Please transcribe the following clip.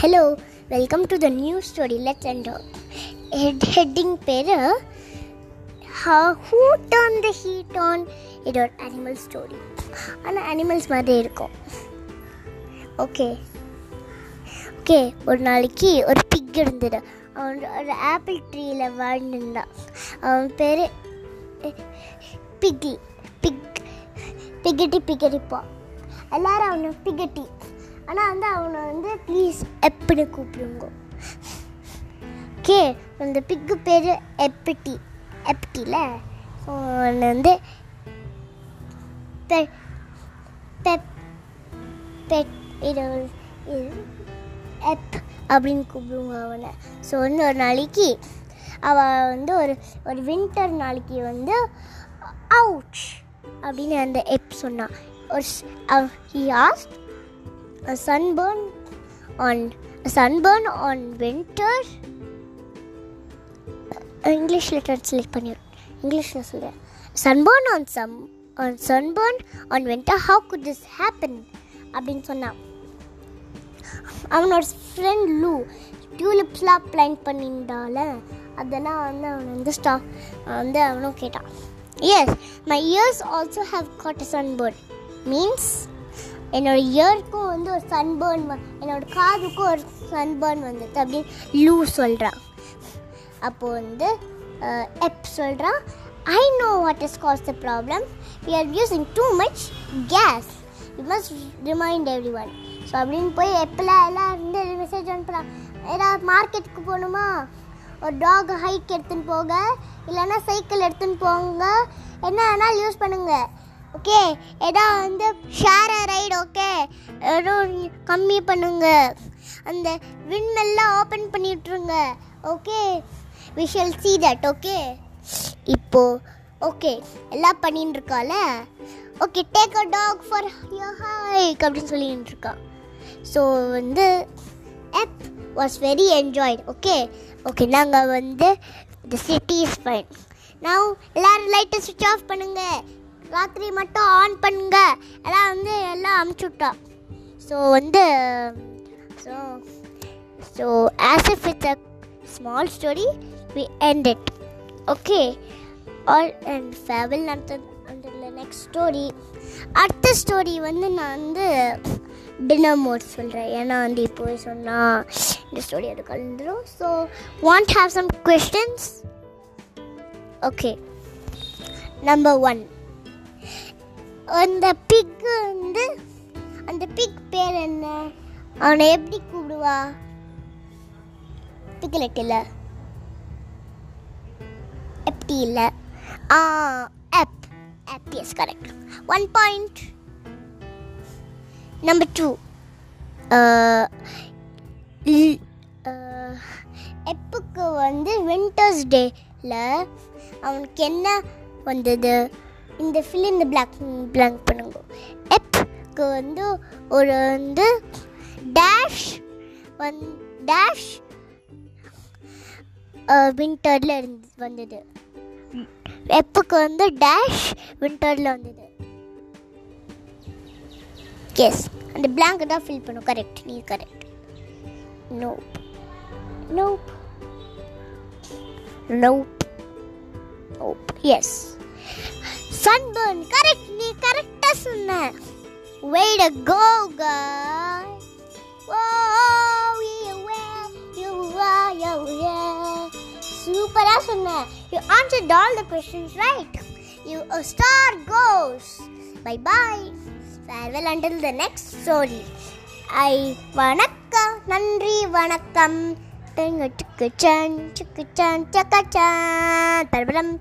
Hello welcome to the new story let and head heading bear who turn the heat on இது ஒரு animal story ஆனால் animals மாதிரி இருக்கும் okay okay ஒரு நாளைக்கு ஒரு பிக் இருந்தது அவன் ஒரு ஆப்பிள் ட்ரீயில் வாழ்ந்துருந்தான் அவன் பேர் பிக்கி பிக் பிகட்டி பிகட்டிப்பா எல்லாரும் அவனை பிகட்டி ஆனால் வந்து அவனை வந்து ப்ளீஸ் எப்படி கூப்பிடுங்க. ஓகே அந்த பிக்கு பேர் எப்டி எப்பிட்டியில் ஸோ அவனை வந்து பெ பெட் இது இது எப் அப்படின்னு கூப்பிடுவாங்க அவனை. ஸோ வந்து ஒரு நாளைக்கு அவள் வந்து ஒரு ஒரு வின்டர் நாளைக்கு வந்து அவுட் அப்படின்னு அந்த எப் சொன்னான் ஒரு he asked a sunburn on a sunburn on winter? இங்கிலீஷில் ட்ரான்ஸ்லேட் பண்ணிடுறேன் இங்கிலீஷில் சொல்கிறேன் sunburn on some on sunburn on winter how could this happen அப்படின்னு சொன்னான் அவனோட ஃப்ரெண்ட் லூ டியூலிப்ஸ்லாம் பிளான் பண்ணியிருந்தால அதெல்லாம் வந்து அவன் வந்து ஸ்டா வந்து அவனும் கேட்டான். Yes my years also have got a sunburn means என்னோட இயருக்கும் வந்து ஒரு சன்பர்ன் என்னோட காதுக்கும் ஒரு சன்பர்ன் வந்தது அப்படின்னு லூ சொல்கிறான் அப்போது வந்து எப் சொல்கிறான் I know what is cause the problem we are using too much gas you must remind everyone so அப்படின்னு போய் எப்பெல்லாம் எல்லாம் இருந்து மெசேஜ் அனுப்புகிறான் ஏதாவது மார்க்கெட்டுக்கு போகணுமா? ஒரு டாக் ஹைக் எடுத்துன்னு போங்க. இல்லைன்னா சைக்கிள் எடுத்துன்னு போங்க. என்ன வேணாலும் யூஸ் பண்ணுங்கள் ஓகே? ஏதா வந்து ஷேர் ரைடு ஓகே? ஏதோ கம்மி பண்ணுங்க. அந்த விண்மெல்லாம் open பண்ணிட்டுருங்க. Okay? We shall see that okay? இப்போ ஓகே. எல்லாம் பண்ணின்னு இருக்கால okay take a dog for your hike அப்படின்னு சொல்லிட்டு இருக்கான் ஸோ வந்து app was very enjoyed okay? Okay நாங்கள் வந்து த சிட்டி இஸ் ஃபைன் நான் எல்லோரும் லைட்டை சுவிட்ச் ஆஃப் பண்ணுங்கள் ராத்திரி மட்டும் ஆன் பண்ணுங்க. எல்லாம் வந்து எல்லாம் அமுச்சு விட்டா. ஸோ வந்து so so as if it's a small story we end it okay all and fable அந்த நெக்ஸ்ட் ஸ்டோரி அடுத்த ஸ்டோரி வந்து நான் வந்து டின்னர் மோட் சொல்கிறேன் ஏன்னா வந்து இப்போ சொன்னால் இந்த ஸ்டோரி அது கலந்துடும் so want have some questions okay number one அந்த பிக்கு வந்து அந்த பிக் பேர் என்ன? அவனை எப்படி கூப்பிடுவா? பிக்லெட் இல்லை எப்படி இல்லை? ஆ ஆப் app yes correct one point number two எப்புக்கு வந்து வின்டர்ஸ் டேல அவனுக்கு என்ன வந்தது? இந்த ஃபில் இந்த பிளாக் பிளாங்க் பண்ணுங்க. எப்க்கு வந்து ஒரு வந்து டேஷ் வந் டேஷ் வின்டரில் இருந்து வந்தது. எப்புக்கு வந்து டேஷ் வின்டரில் வந்தது. எஸ் அந்த பிளாங்க் தான் ஃபில் பண்ணும். கரெக்ட் நீ correct nope nope nope nope yes sunburn correct நீ கரெக்டா சொன்ன way to go guys whoa yeah you are you yeah சூப்பரா சொன்ன you answered all the questions right you a star goes bye bye farewell until the next story I வணக்கம் நன்றி வணக்கம் சிக்கு சான் சிக்கு சான் சக்கா சான் பரபரம்